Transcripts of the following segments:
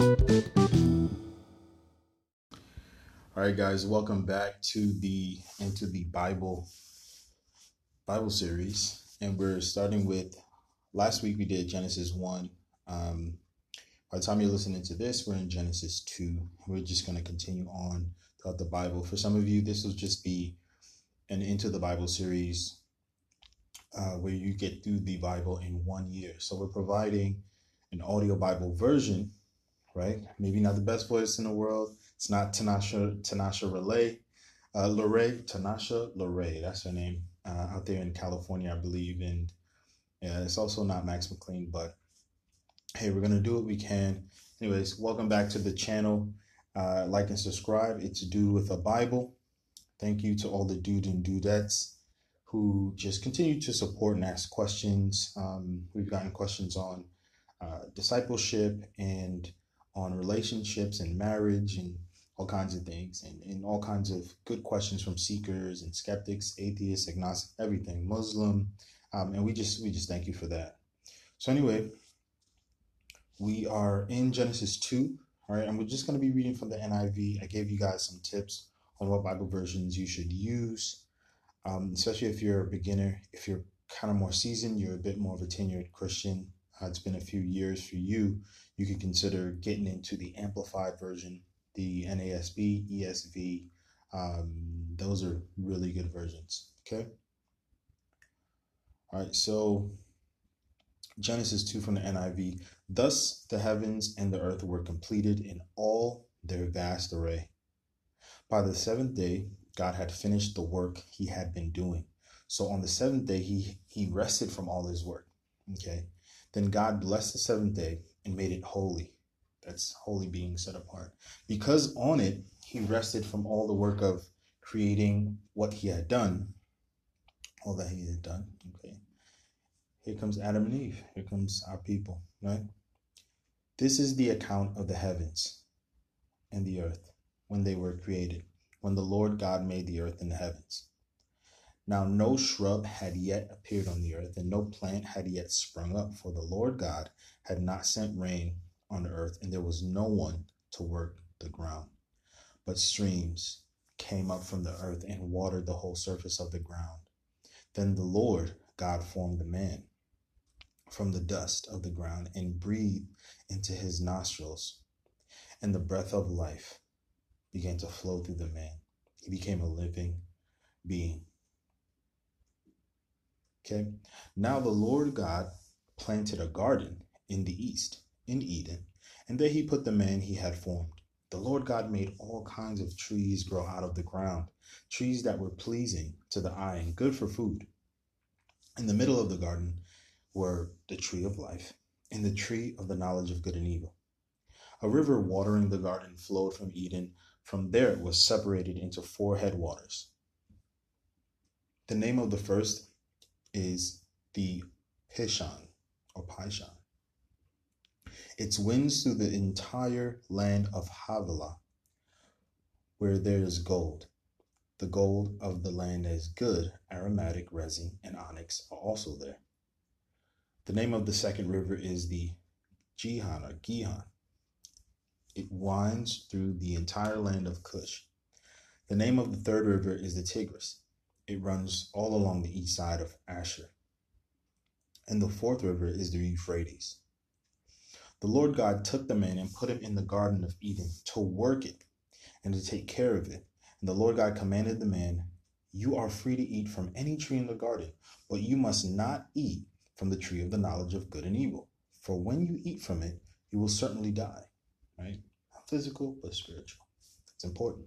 All right, guys, welcome back to the into the Bible Bible series, and we're starting with last week we did Genesis one. Um, by the time you're listening to this, we're in Genesis two. We're just going to continue on throughout the Bible. For some of you, this will just be an into the Bible series uh, where you get through the Bible in one year. So we're providing an audio Bible version, right? Maybe not the best voice in the world it's not Tanasha Tanasha Relay, uh, Lorray Tanasha Lorray. That's her name uh, out there in California, I believe. And yeah, it's also not Max McLean. But hey, we're gonna do what we can. Anyways, welcome back to the channel. Uh, like and subscribe. It's Dude with a Bible. Thank you to all the dude and dudettes who just continue to support and ask questions. Um, we've gotten questions on uh, discipleship and on relationships and marriage and all kinds of things and, and all kinds of good questions from seekers and skeptics, atheists, agnostic, everything, Muslim. Um, and we just we just thank you for that. So anyway, we are in Genesis 2, all right, and we're just going to be reading from the NIV. I gave you guys some tips on what Bible versions you should use, um, especially if you're a beginner. If you're kind of more seasoned, you're a bit more of a tenured Christian. Uh, it's been a few years for you. You could consider getting into the amplified version the NASB, ESV. Um, those are really good versions. Okay. All right. So Genesis 2 from the NIV. Thus the heavens and the earth were completed in all their vast array. By the seventh day, God had finished the work he had been doing. So on the seventh day, he, he rested from all his work. Okay. Then God blessed the seventh day and made it holy that's holy being set apart. Because on it, he rested from all the work of creating what he had done, all that he had done. Okay. Here comes Adam and Eve. Here comes our people, right? This is the account of the heavens and the earth when they were created, when the Lord God made the earth and the heavens. Now, no shrub had yet appeared on the earth, and no plant had yet sprung up, for the Lord God had not sent rain on the earth, and there was no one to work the ground. But streams came up from the earth and watered the whole surface of the ground. Then the Lord God formed the man from the dust of the ground and breathed into his nostrils, and the breath of life began to flow through the man. He became a living being. Okay. Now the Lord God planted a garden in the east in Eden, and there he put the man he had formed. The Lord God made all kinds of trees grow out of the ground, trees that were pleasing to the eye and good for food. In the middle of the garden were the tree of life and the tree of the knowledge of good and evil. A river watering the garden flowed from Eden. From there it was separated into four headwaters. The name of the first is the Pishon or Pishon. It winds through the entire land of Havilah, where there is gold. The gold of the land is good. Aromatic resin and onyx are also there. The name of the second river is the Gihon or Gihon. It winds through the entire land of Cush. The name of the third river is the Tigris. It runs all along the east side of Ashur. And the fourth river is the Euphrates. The Lord God took the man and put him in the Garden of Eden to work it and to take care of it. And the Lord God commanded the man, You are free to eat from any tree in the garden, but you must not eat from the tree of the knowledge of good and evil. For when you eat from it, you will certainly die. Right? Not physical, but spiritual. It's important.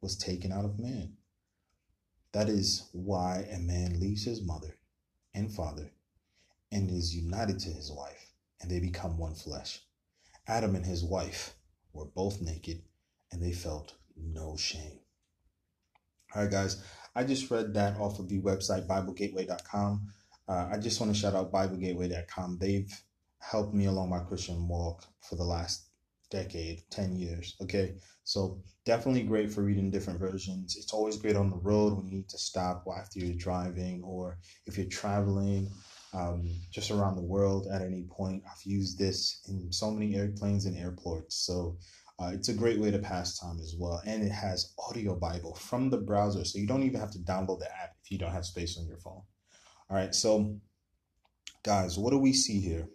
was taken out of man. That is why a man leaves his mother and father and is united to his wife, and they become one flesh. Adam and his wife were both naked, and they felt no shame. All right, guys, I just read that off of the website, BibleGateway.com. Uh, I just want to shout out BibleGateway.com. They've helped me along my Christian walk for the last decade, 10 years. Okay. So definitely great for reading different versions. It's always great on the road when you need to stop after you're driving or if you're traveling um, just around the world at any point. I've used this in so many airplanes and airports. So uh, it's a great way to pass time as well. And it has audio Bible from the browser. So you don't even have to download the app if you don't have space on your phone. All right. So, guys, what do we see here?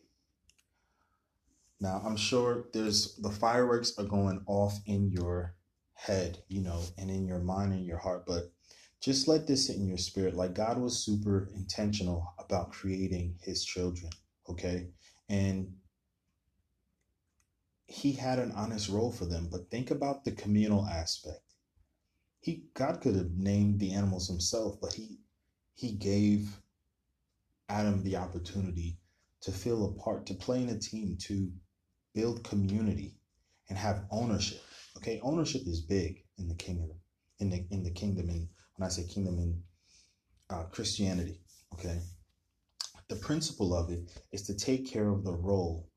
Now, I'm sure there's the fireworks are going off in your head, you know, and in your mind and your heart, but just let this sit in your spirit. Like God was super intentional about creating his children, okay? And he had an honest role for them, but think about the communal aspect. He God could have named the animals himself, but he he gave Adam the opportunity to feel a part, to play in a team, to build community and have ownership. Okay, ownership is big in the kingdom, in the in the kingdom, and when I say kingdom in uh, Christianity, okay, the principle of it is to take care of the role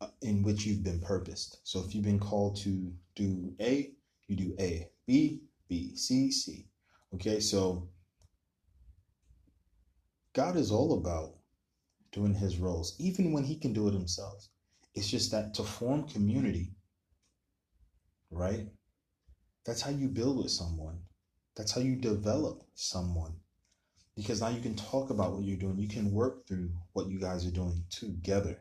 uh, in which you've been purposed. So if you've been called to do A, you do A, B, B, C, C. Okay, so God is all about doing his roles, even when he can do it himself. It's just that to form community, right? That's how you build with someone. That's how you develop someone. Because now you can talk about what you're doing. You can work through what you guys are doing together.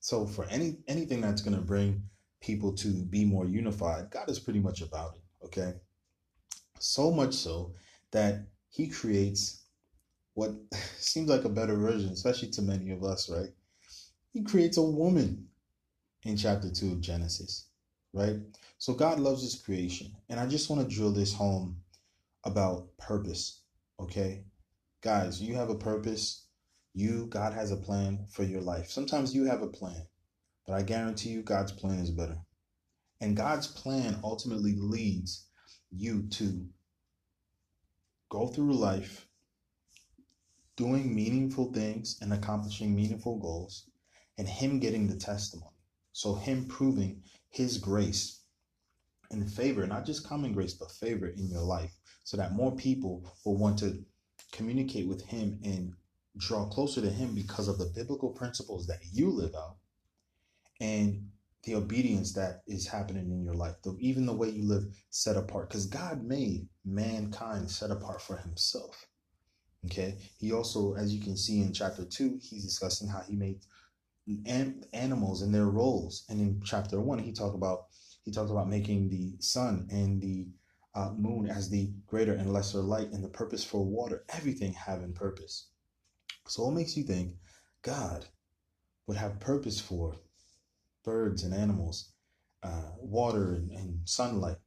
So for any anything that's to bring people to be more unified, God is pretty much about it, okay? So much so that he creates what seems like a better version, especially to many of us, right? He creates a woman in chapter 2 of Genesis, right? So God loves his creation. And I just want to drill this home about purpose, okay? Guys, you have a purpose. You, God has a plan for your life. Sometimes you have a plan, but I guarantee you God's plan is better. And God's plan ultimately leads you to go through life doing meaningful things and accomplishing meaningful goals, and Him getting the testimony. So, Him proving His grace and favor, not just common grace, but favor in your life, so that more people will want to communicate with Him and draw closer to Him because of the biblical principles that you live out and the obedience that is happening in your life, though even the way you live set apart, because God made mankind set apart for Himself. Okay. He also, as you can see in chapter two, he's discussing how he made animals and their roles. And in chapter one, he talked about he talked about making the sun and the uh, moon as the greater and lesser light and the purpose for water. Everything having purpose. So what makes you think God would have purpose for birds and animals, uh, water and, and sunlight,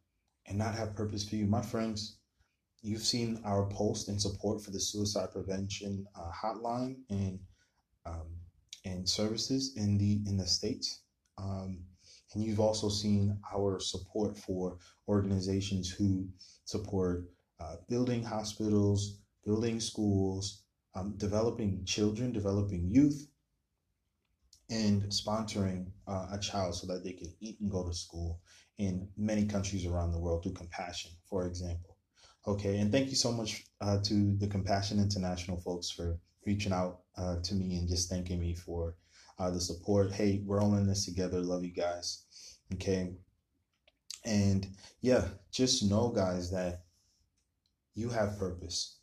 and not have purpose for you, my friends? You've seen our post in support for the suicide prevention uh, hotline and um, and services in the in the states. Um, and you've also seen our support for organizations who support uh, building hospitals, building schools, um, developing children, developing youth, and sponsoring uh, a child so that they can eat and go to school in many countries around the world through compassion, for example. Okay, and thank you so much uh, to the Compassion International folks for reaching out uh, to me and just thanking me for uh, the support. Hey, we're all in this together. Love you guys. Okay. And yeah, just know, guys, that you have purpose.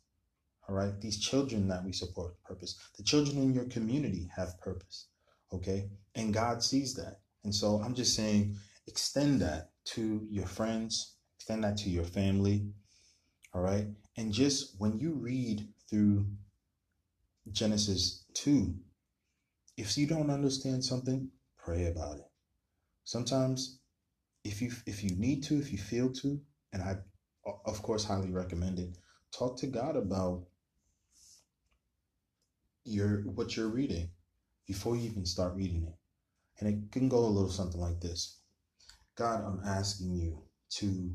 All right. These children that we support, purpose. The children in your community have purpose. Okay. And God sees that. And so I'm just saying, extend that to your friends, extend that to your family. All right. And just when you read through Genesis 2, if you don't understand something, pray about it. Sometimes if you if you need to, if you feel to, and I of course highly recommend it, talk to God about your what you're reading before you even start reading it. And it can go a little something like this. God, I'm asking you to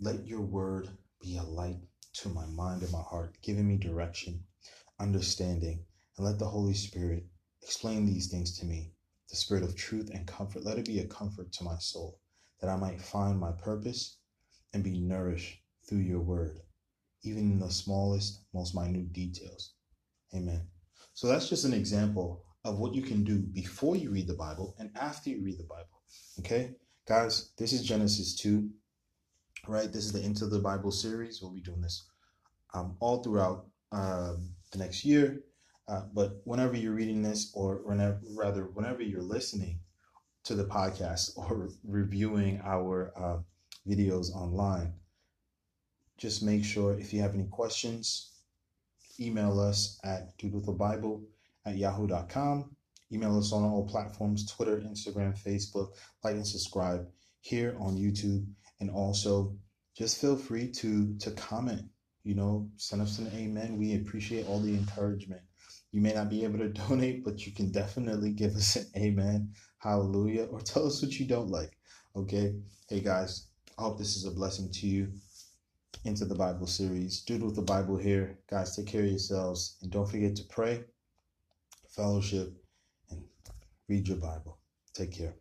let your word be a light to my mind and my heart, giving me direction, understanding, and let the Holy Spirit explain these things to me. The spirit of truth and comfort, let it be a comfort to my soul, that I might find my purpose and be nourished through your word, even in the smallest, most minute details. Amen. So that's just an example of what you can do before you read the Bible and after you read the Bible. Okay, guys, this is Genesis 2, right? This is the Into the Bible series. We'll be doing this um, all throughout um, the next year. Uh, but whenever you're reading this, or whenever, rather, whenever you're listening to the podcast or reviewing our uh, videos online, just make sure if you have any questions, email us at dude at yahoo.com. Email us on all platforms Twitter, Instagram, Facebook. Like and subscribe here on YouTube. And also, just feel free to to comment you know, send us an amen. We appreciate all the encouragement. You may not be able to donate, but you can definitely give us an amen, hallelujah, or tell us what you don't like. Okay? Hey guys, I hope this is a blessing to you. Into the Bible series, Dude with the Bible here. Guys, take care of yourselves and don't forget to pray, fellowship, and read your Bible. Take care.